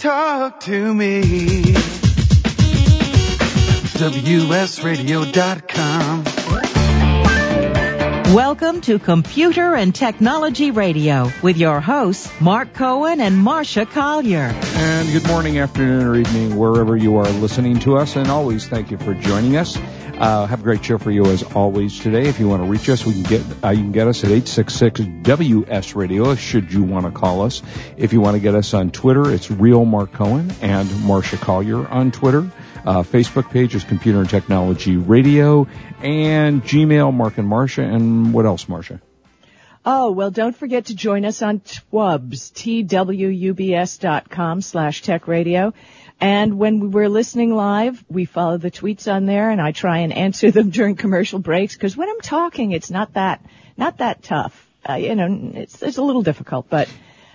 talk to me. WSRadio.com. Welcome to Computer and Technology Radio with your hosts, Mark Cohen and Marsha Collier. And good morning, afternoon, or evening, wherever you are listening to us. And always thank you for joining us. Uh, have a great show for you as always today. If you want to reach us, we can get uh, you can get us at 866 WS Radio. Should you want to call us, if you want to get us on Twitter, it's Real Mark Cohen and Marsha Collier on Twitter. Uh, Facebook page is Computer and Technology Radio, and Gmail Mark and Marsha. And what else, Marsha? Oh, well, don't forget to join us on Twubs, T-W-U-B-S dot com slash tech radio. And when we're listening live, we follow the tweets on there and I try and answer them during commercial breaks because when I'm talking, it's not that, not that tough. Uh, you know, it's, it's a little difficult, but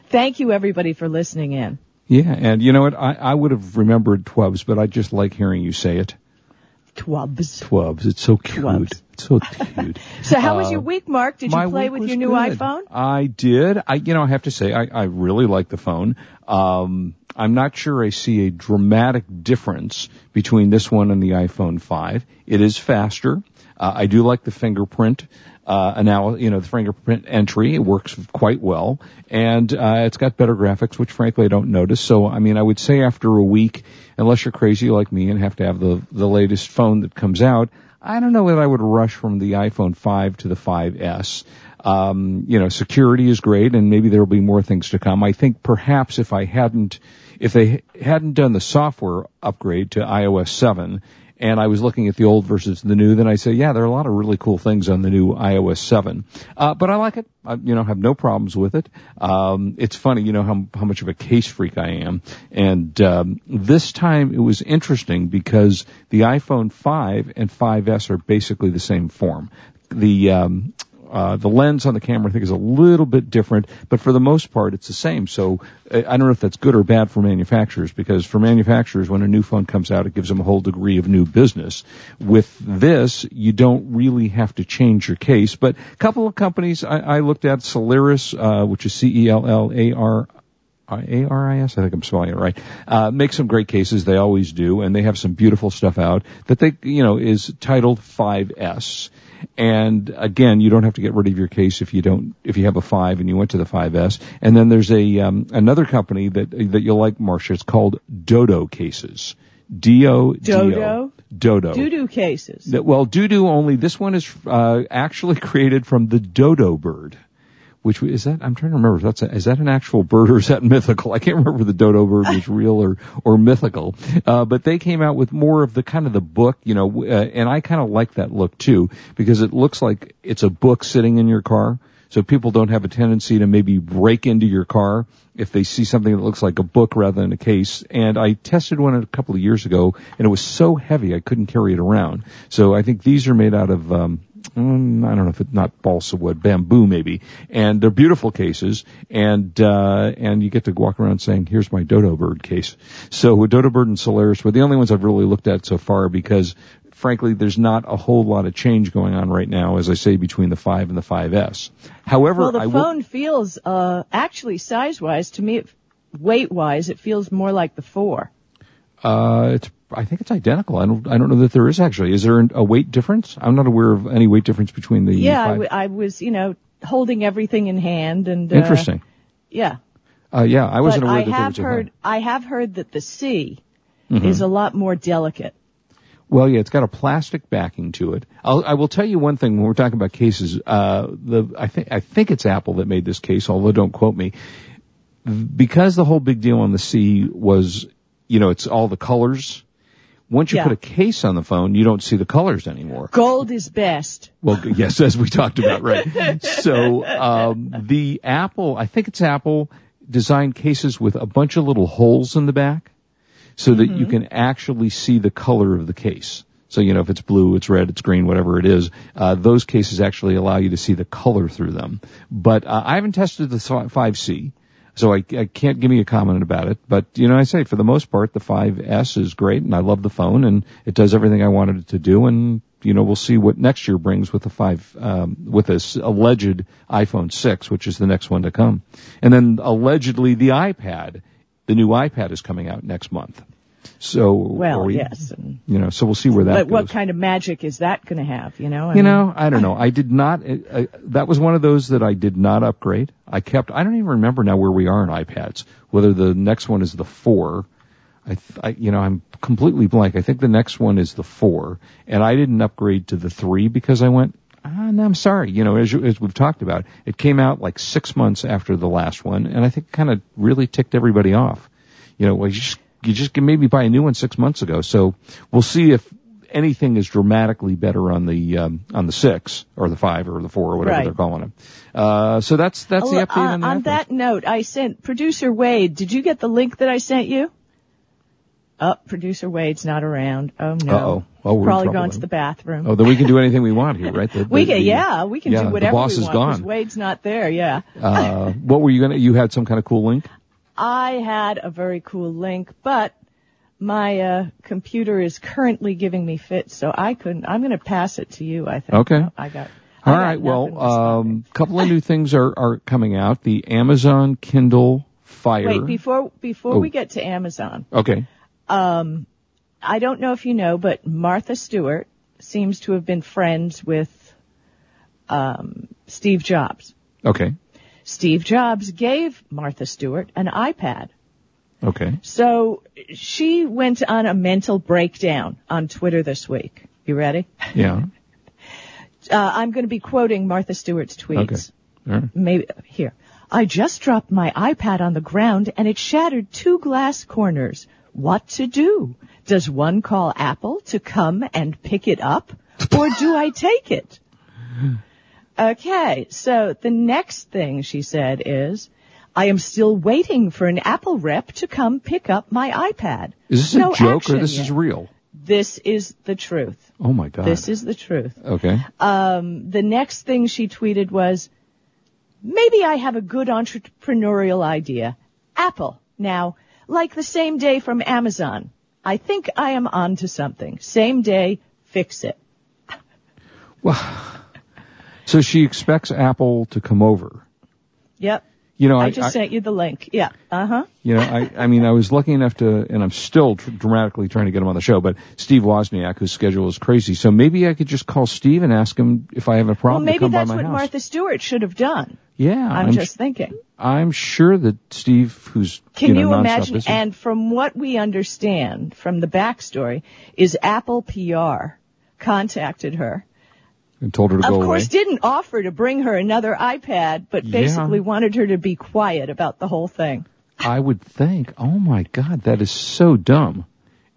thank you everybody for listening in. Yeah, and you know what? I, I would have remembered Twubs, but I just like hearing you say it. Twubs. Twubs. It's so cute. Twubs. It's so cute. so how was your week, Mark? Did you play with your new good. iPhone? I did. I, you know, I have to say, I, I really like the phone. Um, I'm not sure I see a dramatic difference between this one and the iPhone 5. It is faster. Uh, I do like the fingerprint uh, anal- you know, the fingerprint entry. It works quite well, and uh, it's got better graphics, which frankly I don't notice. So, I mean, I would say after a week, unless you're crazy like me and have to have the the latest phone that comes out, I don't know that I would rush from the iPhone 5 to the 5S. Um, you know, security is great, and maybe there will be more things to come. I think perhaps if I hadn't, if they hadn't done the software upgrade to iOS 7 and I was looking at the old versus the new, then I say, yeah, there are a lot of really cool things on the new iOS 7. Uh, but I like it. I, you know, have no problems with it. Um, it's funny, you know, how, how much of a case freak I am. And, um, this time it was interesting because the iPhone 5 and 5S are basically the same form. The, um, uh, the lens on the camera I think is a little bit different, but for the most part it's the same. So I don't know if that's good or bad for manufacturers because for manufacturers when a new phone comes out it gives them a whole degree of new business. With this you don't really have to change your case, but a couple of companies I, I looked at, Cellairis, uh, which is C-E-L-L-A-R A-R-I-S, I think I'm spelling it right, uh, make some great cases. They always do. And they have some beautiful stuff out that they, you know, is titled 5S. And again, you don't have to get rid of your case if you don't, if you have a 5 and you went to the 5S. And then there's a, um, another company that, that you'll like, Marsha. It's called Dodo Cases. D-O-D-O. Dodo? Dodo. Doo-doo cases. Well, doo-doo only. This one is uh, actually created from the dodo bird. Which is that? I'm trying to remember. That's a, is that an actual bird or is that mythical? I can't remember if the dodo bird was real or or mythical. Uh, but they came out with more of the kind of the book, you know, uh, and I kind of like that look too because it looks like it's a book sitting in your car. So people don't have a tendency to maybe break into your car if they see something that looks like a book rather than a case. And I tested one a couple of years ago and it was so heavy I couldn't carry it around. So I think these are made out of, um, mm, I don't know if it's not balsa wood, bamboo maybe. And they're beautiful cases and, uh, and you get to walk around saying, here's my dodo bird case. So with dodo bird and Cellairis were the only ones I've really looked at so far because frankly, there's not a whole lot of change going on right now, as I say, between the 5 and the 5S. However, Well, the I will, phone feels, uh, actually size-wise, to me, weight-wise, it feels more like the 4. uh, it's, I think it's identical. I don't, I don't know that there is actually. Is there a weight difference? I'm not aware of any weight difference between the Yeah, I, w- I was, you know, holding everything in hand and, uh, Interesting. Yeah. Uh, yeah, I wasn't but aware I that there have was a heard, I have heard that the C Mhm. is a lot more delicate. Well, yeah, it's got a plastic backing to it. I'll, I will tell you one thing when we're talking about cases. Uh, the I think I think it's Apple that made this case, although don't quote me. Because the whole big deal on the C was, you know, it's all the colors. Once you Yeah. put a case on the phone, you don't see the colors anymore. Gold is best. Well, yes, as we talked about, right. So, um, the Apple, I think it's Apple, designed cases with a bunch of little holes in the back so that you can actually see the color of the case. So, you know, if it's blue, it's red, it's green, whatever it is, uh, those cases actually allow you to see the color through them. But, uh, I haven't tested the 5C. So I, I can't give me a comment about it, but you know, I say for the most part, the 5S is great and I love the phone and it does everything I wanted it to do and you know, we'll see what next year brings with the five, um, with this alleged iPhone 6, which is the next one to come. And then allegedly the iPad the new iPad is coming out next month. So, Well, we- yes. And, you know, so we'll see where that but goes. what kind of magic is that going to have? You know. I You mean, know, I don't know. I did not. That was one of those that I did not upgrade. I kept. I don't even remember now where we are in iPads. Whether the next one is the four. I, I, you know, I'm completely blank. I think the next one is the four, and I didn't upgrade to the three because I went. Ah, no, I'm sorry. You know, as, you, as we've talked about, it came out like six months after the last one, and I think kind of really ticked everybody off. You know, well, you just you just can maybe buy a new one six months ago. So we'll see if anything is dramatically better on the um, on the six or the five or the four or whatever Right. they're calling them. Uh, so that's that's the update uh, on, the on that note, I sent producer Wade. Did you get the link that I sent you? Oh, producer Wade's not around. Oh no. Uh-oh. Oh, we're Probably gone to the bathroom. Oh, then we can do anything we want here, right? The- we can, the- yeah, we can yeah, do the boss we is want gone. Wade's not there. Yeah. Uh, what were you gonna? You had some kind of cool link. I had a very cool link, but my uh, computer is currently giving me fits, so I couldn't. I'm going to pass it to you. I think. Okay. I got. I All got right. Well, um, couple of new things are are coming out. The Amazon Kindle Fire. wait before before Oh. we get to Amazon. Okay. Um, I don't know if you know, but Martha Stewart seems to have been friends with um, Steve Jobs. Okay. Steve Jobs gave Martha Stewart an iPad. Okay. So she went on a mental breakdown on Twitter this week. You ready? Yeah. Uh, I'm going to be quoting Martha Stewart's tweets. Okay. Right. Maybe here. I just dropped my iPad on the ground and it shattered two glass corners. What to do? Does one call Apple to come and pick it up? Or do I take it? Okay, so the next thing she said is, I am still waiting for an Apple rep to come pick up my iPad. Is this No a joke or this yet. is real? This is the truth. Oh my god. This is the truth. okay. Um, the next thing she tweeted was, maybe I have a good entrepreneurial idea. Apple. Now, like the same day from Amazon. I think I am on to something. Same day, fix it. So she expects Apple to come over. Yep. You know, I, I, just I- sent you the link. Yeah. Uh huh. You know, I, I mean, I was lucky enough to, and I'm still tr- dramatically trying to get him on the show, but Steve Wozniak, whose schedule is crazy, so maybe I could just call Steve and ask him if I have a Well, problem to maybe that's what house. Martha Stewart should have done. yeah, I'm, I'm, just thinking. I'm sure that Steve, who's Can you, you, know, nonstop imagine? busy- And from what we understand from the backstory, is Apple PR contacted her and told her to of go course didn't offer to bring her another iPad, but Yeah. basically wanted her to be quiet about the whole thing. I would think, oh my God, that is so dumb.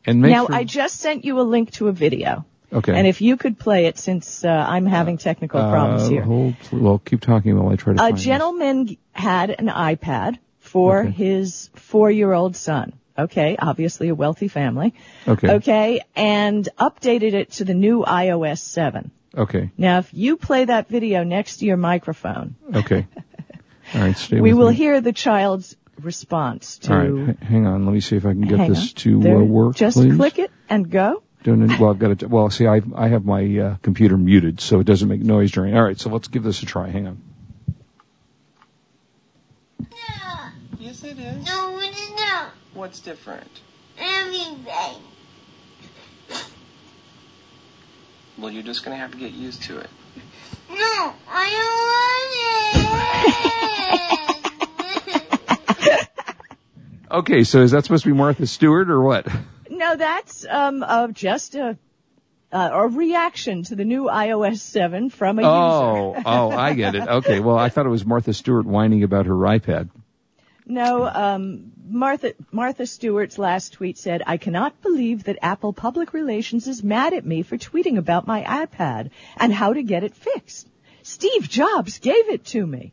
And now, sure, I just sent you a link to a video. okay. And if you could play it since uh, I'm having technical problems uh, here. Hold, well, keep talking while I try to A find this. gentleman had an iPad for Okay. his four-year-old son. Okay, obviously a wealthy family. Okay. Okay, and updated it to the new iOS 7. Okay. Now, if you play that video next to your microphone, Okay. All right. Stay we with will me. hear the child's response to All right. h- hang on. Let me see if I can get this on. to There. uh, work, Just please. click it and go. Don't well, I've got it. Well, see, I I have my uh, computer muted, so it doesn't make noise during. All right, so let's give this a try. Hang on. Yes, it is. No, what is not? What's different? Everything. Well, you're just gonna have to get used to it. No, I don't want it. Okay, so is that supposed to be Martha Stewart or what? No, that's um uh, just a uh, a reaction to the new iOS 7 from a Oh, user. oh, oh, I get it. Okay, well, I thought it was Martha Stewart whining about her iPad. No, um, Martha Martha Stewart's last tweet said, "I cannot believe that Apple Public Relations is mad at me for tweeting about my iPad and how to get it fixed. Steve Jobs gave it to me."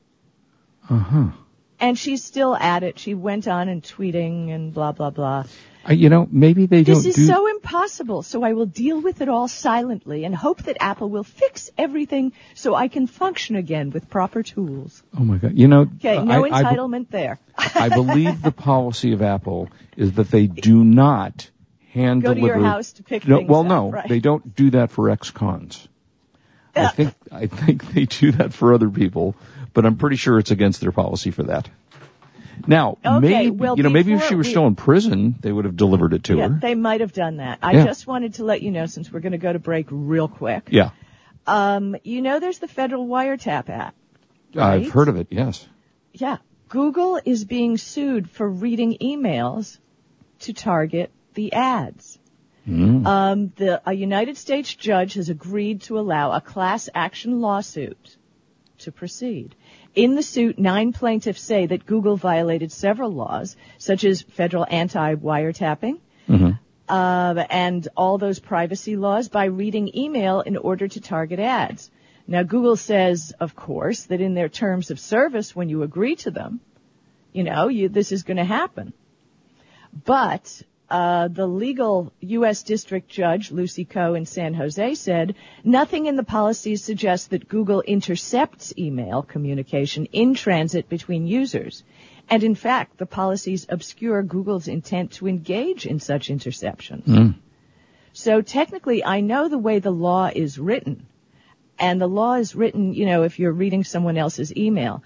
Uh huh. And she's still at it. She went on and tweeting and blah blah blah. Uh, You know, maybe they This don't This is do. so impossible, so I will deal with it all silently and hope that Apple will fix everything so I can function again with proper tools. oh my God! You know, Okay, I- no I, entitlement there. I believe the policy of Apple is that they do not hand Go to deliver. your house to pick no, things well, up, no, right. they don't do that for ex-cons. I think I think they do that for other people, but I'm pretty sure it's against their policy for that. Now, Okay, maybe well, you know, maybe if she was we- still in prison, they would have delivered it to Yeah, her. they might have done that. I Yeah. just wanted to let you know since we're going to go to break real quick. yeah, Um, you know, there's the federal wiretap act. I've heard of it. Yes. Yeah. Google is being sued for reading emails to target the ads. Mm. Um, the, a United States judge has agreed to allow a class action lawsuit to proceed. In the suit, nine plaintiffs say that Google violated several laws, such as federal anti-wiretapping, Mhm. uh, and all those privacy laws by reading email in order to target ads. Now, Google says, of course, that in their terms of service, when you agree to them, you know, you, this is going to happen. But uh, the legal U.S. District Judge Lucy Koh in San Jose said nothing in the policies suggests that Google intercepts email communication in transit between users. And in fact, the policies obscure Google's intent to engage in such interceptions. So technically, I know the way the law is written. And the law is written, you know, if you're reading someone else's email,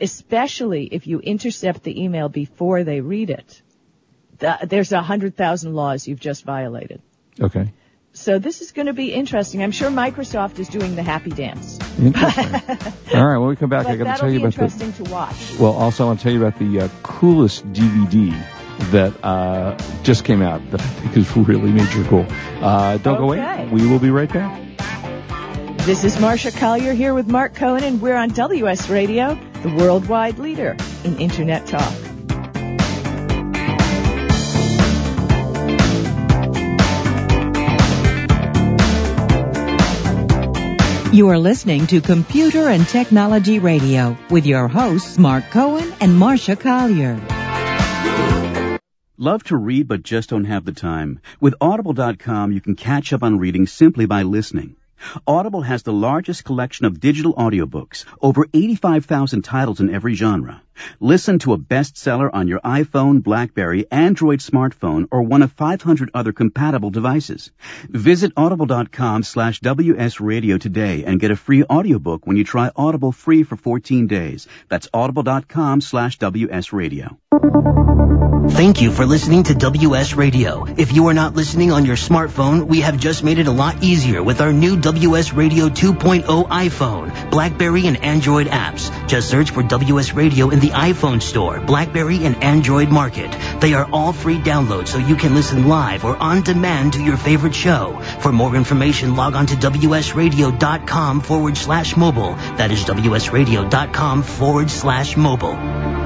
especially if you intercept the email before they read it. Th- There's a hundred thousand laws you've just violated. Okay. So this is going to be interesting. I'm sure Microsoft is doing the happy dance. Interesting. All right. When we come back, I got to tell you about the. interesting to watch. Well, also I want to tell you about the uh, coolest DVD that uh, just came out that I think is really major cool. Uh, don't go away. We will be right back. This is Marsha Collier here with Mark Cohen, and we're on WS Radio, the worldwide leader in Internet talk. You are listening to Computer and Technology Radio with your hosts Mark Cohen and Marsha Collier. Love to read but just don't have the time? With Audible.com, you can catch up on reading simply by listening. Audible has the largest collection of digital audiobooks, over 85,000 titles in every genre. Listen to a bestseller on your iPhone, Blackberry, Android smartphone, or one of 500 other compatible devices. Visit audible.com slash wsradio today and get a free audiobook when you try Audible free for 14 days. That's audible.com slash wsradio. Thank you for listening to WS Radio. If you are not listening on your smartphone, we have just made it a lot easier with our new WS Radio 2.0 iPhone, BlackBerry, and Android apps. Just search for WS Radio in the iPhone store, BlackBerry, and Android market. They are all free downloads so you can listen live or on demand to your favorite show. For more information, log on to WSRadio.com forward slash mobile. That is WSRadio.com forward slash mobile.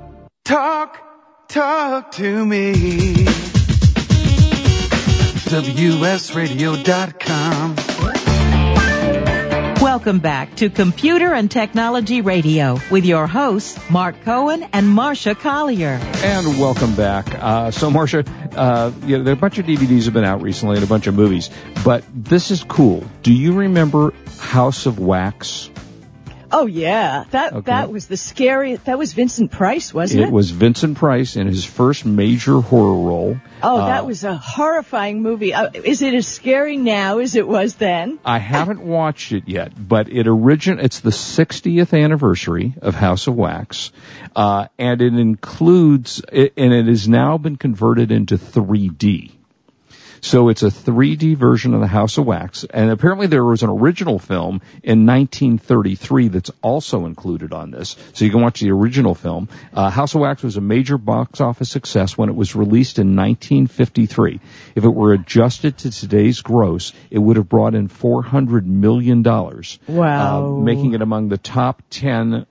Talk, talk to me. WSRadio.com. Welcome back to Computer and Technology Radio with your hosts, Mark Cohen and Marsha Collier. And welcome back. Uh, so, Marsha, uh, you know, there are a bunch of DVDs have been out recently and a bunch of movies, but this is cool. Do you remember House of Wax? Oh yeah, that Okay. that was the scariest. That was Vincent Price, wasn't it? It was Vincent Price in his first major horror role. Oh, Uh, that was a horrifying movie. Uh, is it as scary now as it was then? I haven't watched it yet, but it origin it's the 60th anniversary of House of Wax, uh, and it includes it, and it has now been converted into 3D. So it's a 3D version of the House of Wax, and apparently there was an original film in 1933 that's also included on this. So you can watch the original film. Uh, House of Wax was a major box office success when it was released in 1953. If it were adjusted to today's gross, it would have brought in 400 million dollars. Wow. uh, making it among the top 10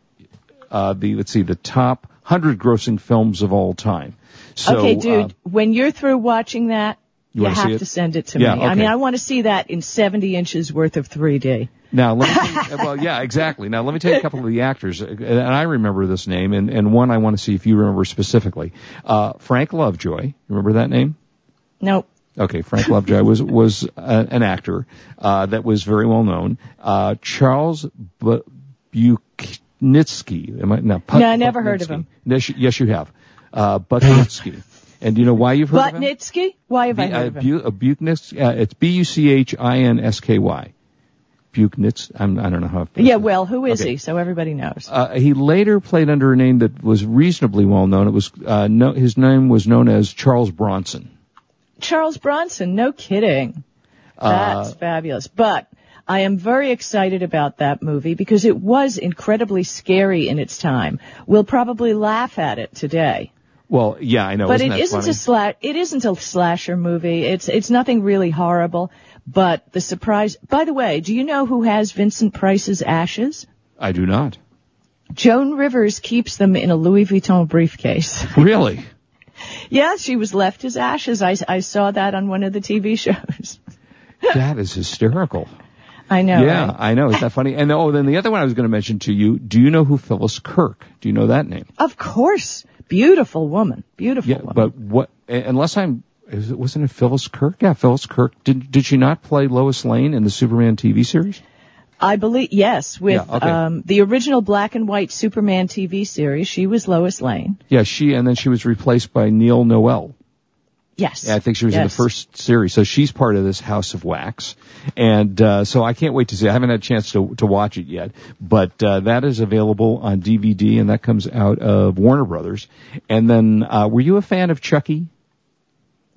uh, the let's see the top 100 grossing films of all time. So, okay, uh, dude, when you're through watching that, You you, have to send it to Yeah, me. I mean, I want to see that in 70 inches worth of 3D. Now, let me tell you, well, yeah, exactly. Now, let me tell you a couple of the actors, uh, and I remember this name, and, and one I want to see if you remember specifically. Uh, Frank Lovejoy, remember that name? Nope. Okay, Frank Lovejoy was was a, an actor uh, that was very well known. Uh, Charles B- Buchnitsky, am I no? No, I never heard of him. Yes, you- yes, you have. Uh, Buchnitsky, and do you know why you've heard of him? Butnitsky? Why have I B- heard uh, of him? Bu- uh, Buchnits- uh, it's B U C H I N S K Y. Buchnitz. I'm, I don't know how. Yeah, well, who is Okay. he? So everybody knows. Uh, he later played under a name that was reasonably well known. It was uh, no, his name was known as Charles Bronson. Charles Bronson, no kidding. Uh, That's fabulous. But I am very excited about that movie because it was incredibly scary in its time. We'll probably laugh at it today. Well, yeah, I know. but isn't it isn't funny? a sla- it isn't a slasher movie. It's it's nothing really horrible. But the surprise. By the way, do you know who has Vincent Price's ashes? I do not. Joan Rivers keeps them in a Louis Vuitton briefcase. Really? yeah, she was left his ashes. I, I saw that on one of the TV shows. that is hysterical. I know. yeah, right? I know. Is that funny? And oh, then the other one I was going to mention to you. Do you know who Phyllis Kirk? Do you know that name? Of course. Beautiful woman. Beautiful Yeah, woman. but what? Unless I'm, is it, wasn't it Phyllis Kirk? Yeah, Phyllis Kirk. Did did she not play Lois Lane in the Superman TV series? I believe, yes, with Yeah, okay. um, the original black and white Superman TV series, she was Lois Lane. Yeah, she and then she was replaced by Neil Noel. Yes. Yeah, I think she was in the first series. So she's part of this House of Wax. And, uh, so I can't wait to see. I haven't had a chance to, to watch it yet, but, uh, that is available on DVD and that comes out of Warner Brothers. And then, uh, were you a fan of Chucky?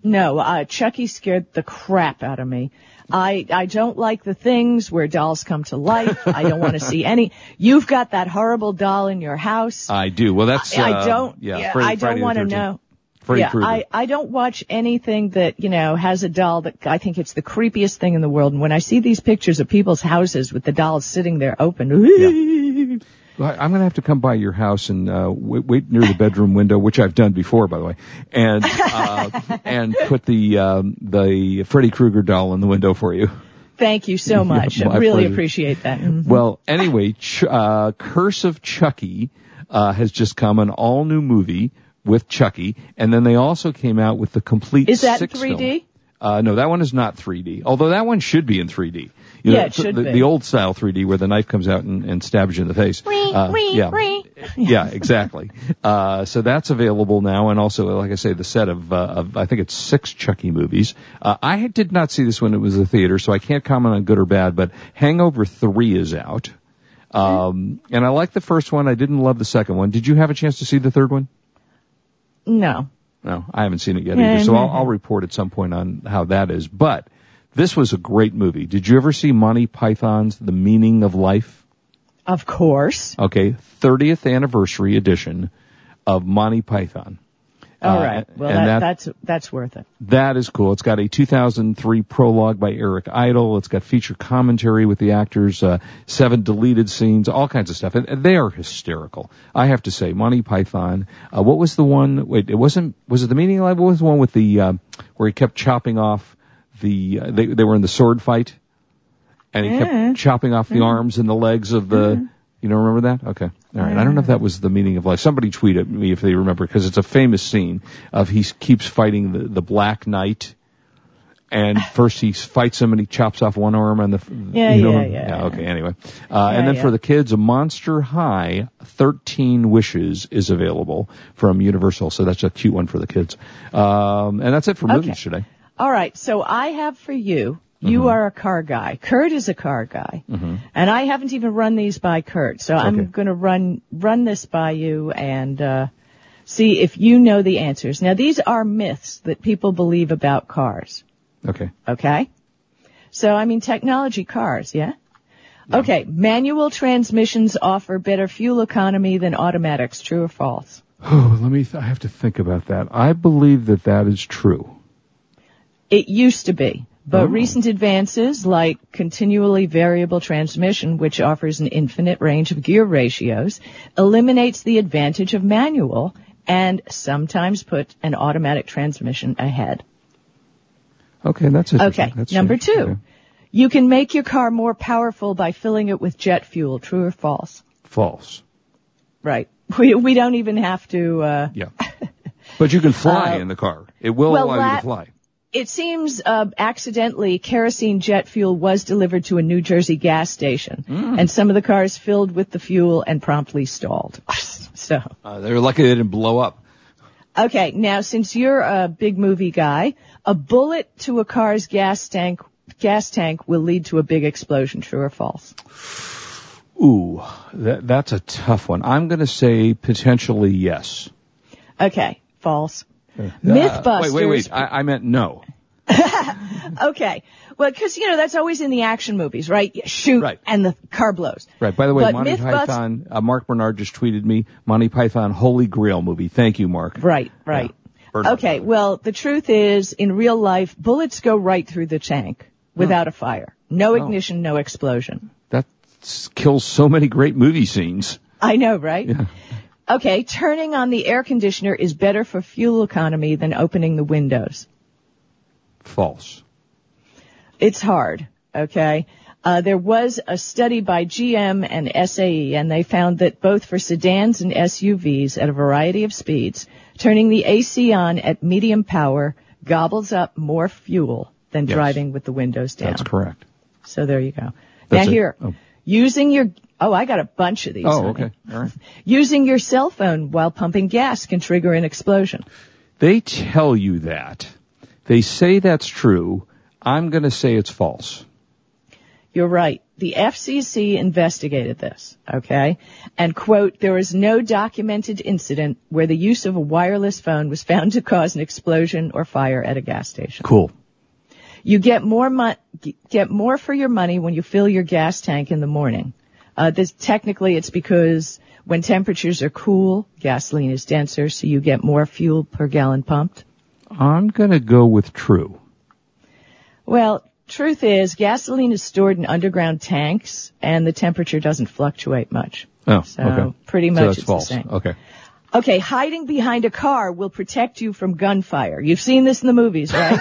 No, uh, Chucky scared the crap out of me. I, I don't like the things where dolls come to life. I don't want to see any. You've got that horrible doll in your house. I do. Well, that's, I uh, don't, yeah, Freddy- I don't want to know. Freddy yeah, Krueger. I, I don't watch anything that, you know, has a doll that I think it's the creepiest thing in the world. And when I see these pictures of people's houses with the dolls sitting there open, Well, I'm going to have to come by your house and uh, wait, wait near the bedroom window, which I've done before, by the way, and uh, and put the um, the Freddy Krueger doll in the window for you. thank you so much. my I really pleasure. appreciate that. Mhm. Well, anyway, Ch- uh, Curse of Chucky uh, has just come, an all new movie with Chucky, and then they also came out with the complete. Is that in six film. 3D? Uh, no, that one is not 3D. Although that one should be in 3D. You Yeah, it should the, be. the old style 3D where the knife comes out and, and stabs you in the face. Wee, Uh, yeah, yeah, exactly. Uh, so that's available now, and also, like I say, the set of, uh, of I think it's six Chucky movies. Uh, I did not see this when it was a theater, so I can't comment on good or bad. But Hangover Three is out, um, and I like the first one. I didn't love the second one. Did you have a chance to see the third one? No. No, I haven't seen it yet either. So I'll. I'll report at some point on how that is. But this was a great movie. Did you ever see Monty Python's The Meaning of Life? Of course. Okay, 30th anniversary edition of Monty Python. All Uh, right. Well, that, that- that's that's worth it. That is cool. It's got a 2003 prologue by Eric Idle. It's got feature commentary with the actors, uh, seven deleted scenes, all kinds of stuff. And, and they are hysterical. I have to say, Monty Python. Uh, what was the one? Wait, it wasn't. Was it the meaning live? What was the one with the uh, where he kept chopping off the? Uh, they they were in the sword fight, and he Yeah. kept chopping off the arms and the legs of the. You don't remember that? Okay. All right. I don't know if that was the meaning of life. Somebody tweet at me if they remember because it's a famous scene of he keeps fighting the, the Black Knight. And first he fights him and he chops off one arm and the, Yeah, you know, yeah, yeah, yeah. okay, anyway. Uh, and then yeah. for the kids, a Monster High 13 Wishes is available from Universal. So that's a cute one for the kids. Um, and that's it for movies Okay. today. All right. So I have for you. You Mm-hmm. are a car guy. Kurt is a car guy, and I haven't even run these by Kurt. So I'm going to run run this by you and uh, see if you know the answers. Now these are myths that people believe about cars. Okay. Okay. So I mean technology cars, yeah. Okay. Manual transmissions offer better fuel economy than automatics. True or false? Oh, let me, th- I have to think about that. I believe that that is true. It used to be, but Oh. recent advances like continually variable transmission, which offers an infinite range of gear ratios, eliminates the advantage of manual and sometimes put an automatic transmission ahead. Okay, that's interesting. Okay, That's number two. Okay. You can make your car more powerful by filling it with jet fuel. True or false? False. Right. We, we don't even have to, uh, Yeah. But you can fly Uh, in the car. It will well, allow you to fly. It seems uh, accidentally kerosene jet fuel was delivered to a New Jersey gas station, Hmm. and some of the cars filled with the fuel and promptly stalled. so, Uh, they were lucky they didn't blow up. okay, now since you're a big movie guy, a bullet to a car's gas tank gas tank will lead to a big explosion. True or false? Ooh, that, that's a tough one. I'm going to say potentially yes. Okay, false. Uh, Mythbusters. wait, wait, wait. I, I meant no. Okay, well, because you know that's always in the action movies, right? You shoot Right. and the car blows. Right. By the way, But Monty Mythbust- Python, uh, Mark Bernard just tweeted me, Monty Python Holy Grail movie. Thank you, Mark. Right, right. Yeah. Okay, well, the truth is, in real life, bullets go right through the tank without a fire. No ignition, no explosion. That kills so many great movie scenes. I know, right? Yeah. Okay, turning on the air conditioner is better for fuel economy than opening the windows. False. It's hard, okay? Uh, there was a study by GM and SAE, and they found that both for sedans and SUVs at a variety of speeds, turning the AC on at medium power gobbles up more fuel than Yes. driving with the windows down. That's correct. So there you go. That's now it. here, Oh. using your, oh, I got a bunch of these. Oh, honey. okay. All right. Using your cell phone while pumping gas can trigger an explosion. They tell you that. They say that's true. I'm going to say it's false. You're right. The FCC investigated this, okay? And quote, there is no documented incident where the use of a wireless phone was found to cause an explosion or fire at a gas station. Cool. You get more mo- get more for your money when you fill your gas tank in the morning. Uh, this technically it's because when temperatures are cool, gasoline is denser, so you get more fuel per gallon pumped. I'm going to go with true. Well, truth is, gasoline is stored in underground tanks, and the temperature doesn't fluctuate much. Oh, So, okay. pretty much that's it's the false. same. Okay. Okay, hiding behind a car will protect you from gunfire. You've seen this in the movies, right?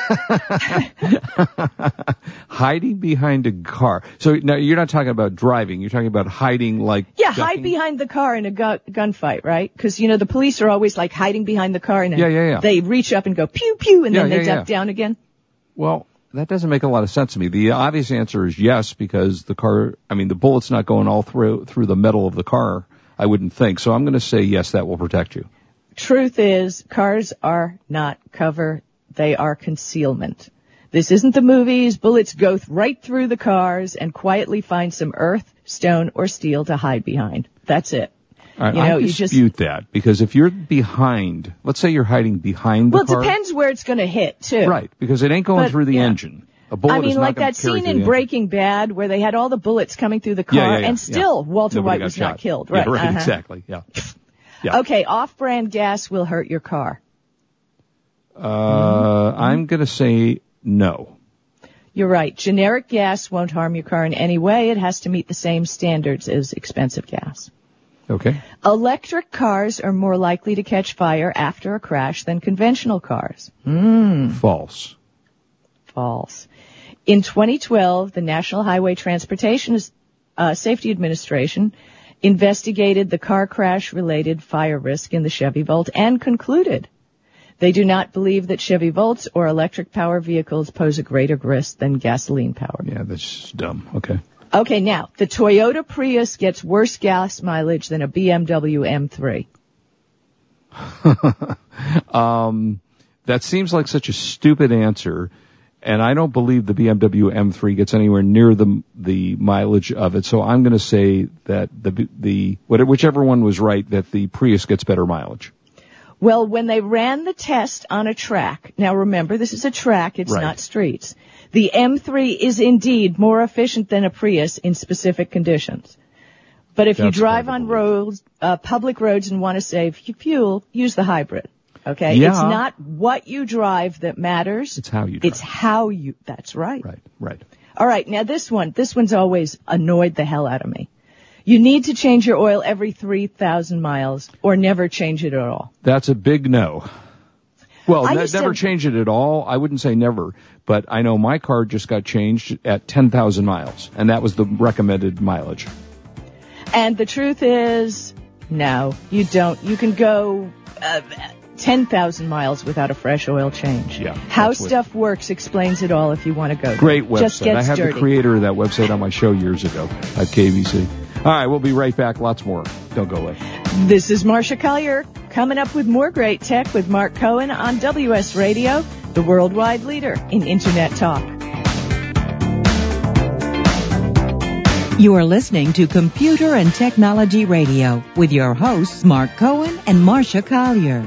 hiding behind a car. So now you're not talking about driving. You're talking about hiding like. yeah, ducking? hide behind the car in a gu- gunfight, right? Because you know the police are always like hiding behind the car, and Yeah, yeah, yeah. they reach up and go pew pew, and Yeah, then they yeah, duck yeah. down again. Well, that doesn't make a lot of sense to me. The obvious answer is yes, because the car, I mean, the bullet's not going all through, through the metal of the car, I wouldn't think. So I'm going to say yes, that will protect you. Truth is, cars are not cover; they are concealment. This isn't the movies. Bullets go th- right through the cars and quietly find some earth, stone, or steel to hide behind. That's it. Right, You know, I you just- dispute that because if you're behind, let's say you're hiding behind the Well, it depends where it's going to hit, too. Right, because it ain't going But, through the yeah. engine. I mean, like that scene in. Breaking Bad where they had all the bullets coming through the car, Yeah, yeah, yeah, and still. Walter Nobody White was shot. not killed. Right. right, uh-huh. exactly. Yeah. Okay, off-brand gas will hurt your car. Uh, I'm going to say no. You're right. Generic gas won't harm your car in any way. It has to meet the same standards as expensive gas. Okay. Electric cars are more likely to catch fire after a crash than conventional cars. Hmm. False. False. In 2012, the National Highway Transportation uh, Safety Administration investigated the car crash related fire risk in the Chevy Volt and concluded they do not believe that Chevy Volts or electric power vehicles pose a greater risk than gasoline powered. Yeah, that's dumb. Okay. Okay, now, the Toyota Prius gets worse gas mileage than a BMW M3. um, that seems like such a stupid answer, and I don't believe the BMW M3 gets anywhere near the the mileage of it. So I'm going to say that the the whichever one was right, that the Prius gets better mileage. Well, when they ran the test on a track, now remember this is a track, it's Right. not streets. The M3 is indeed more efficient than a Prius in specific conditions. But if you drive on roads, uh, public roads and want to save fuel, use the hybrid. Okay? Yeah. It's not what you drive that matters. It's how you drive. It's how you, that's right. Right, right. All right, now this one, this one's always annoyed the hell out of me. You need to change your oil every 3,000 miles or never change it at all. That's a big no. Well, ne- used to- never change it at all. I wouldn't say never, but I know my car just got changed at 10,000 miles, and that was the recommended mileage. And the truth is, no, you don't. You can go uh, 10,000 miles without a fresh oil change. Yeah, How that's what- Stuff Works explains it all if you want to go. Great website. Just gets I had dirty. the creator of that website on my show years ago at KBC. All right, we'll be right back. Lots more. Don't go away. This is Marsha Collier coming up with more great tech with Mark Cohen on WS Radio, the worldwide leader in Internet talk. You are listening to Computer and Technology Radio with your hosts Mark Cohen and Marsha Collier.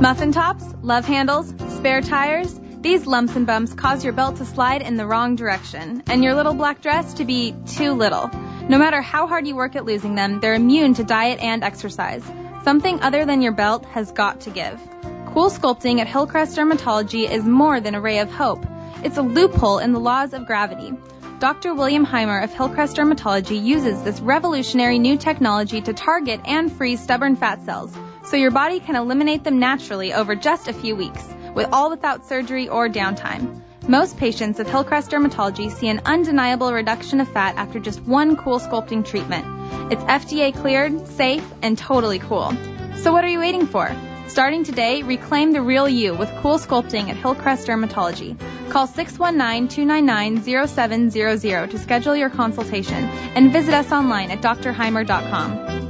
Muffin tops, love handles, spare tires. These lumps and bumps cause your belt to slide in the wrong direction and your little black dress to be too little. No matter how hard you work at losing them, they're immune to diet and exercise. Something other than your belt has got to give. Cool sculpting at Hillcrest Dermatology is more than a ray of hope. It's a loophole in the laws of gravity. Dr. William Heimer of Hillcrest Dermatology uses this revolutionary new technology to target and freeze stubborn fat cells so your body can eliminate them naturally over just a few weeks, with all without surgery or downtime. Most patients with Hillcrest Dermatology see an undeniable reduction of fat after just one cool sculpting treatment. It's FDA cleared, safe, and totally cool. So what are you waiting for? Starting today, reclaim the real you with cool sculpting at Hillcrest Dermatology. Call 619-299-0700 to schedule your consultation and visit us online at drheimer.com.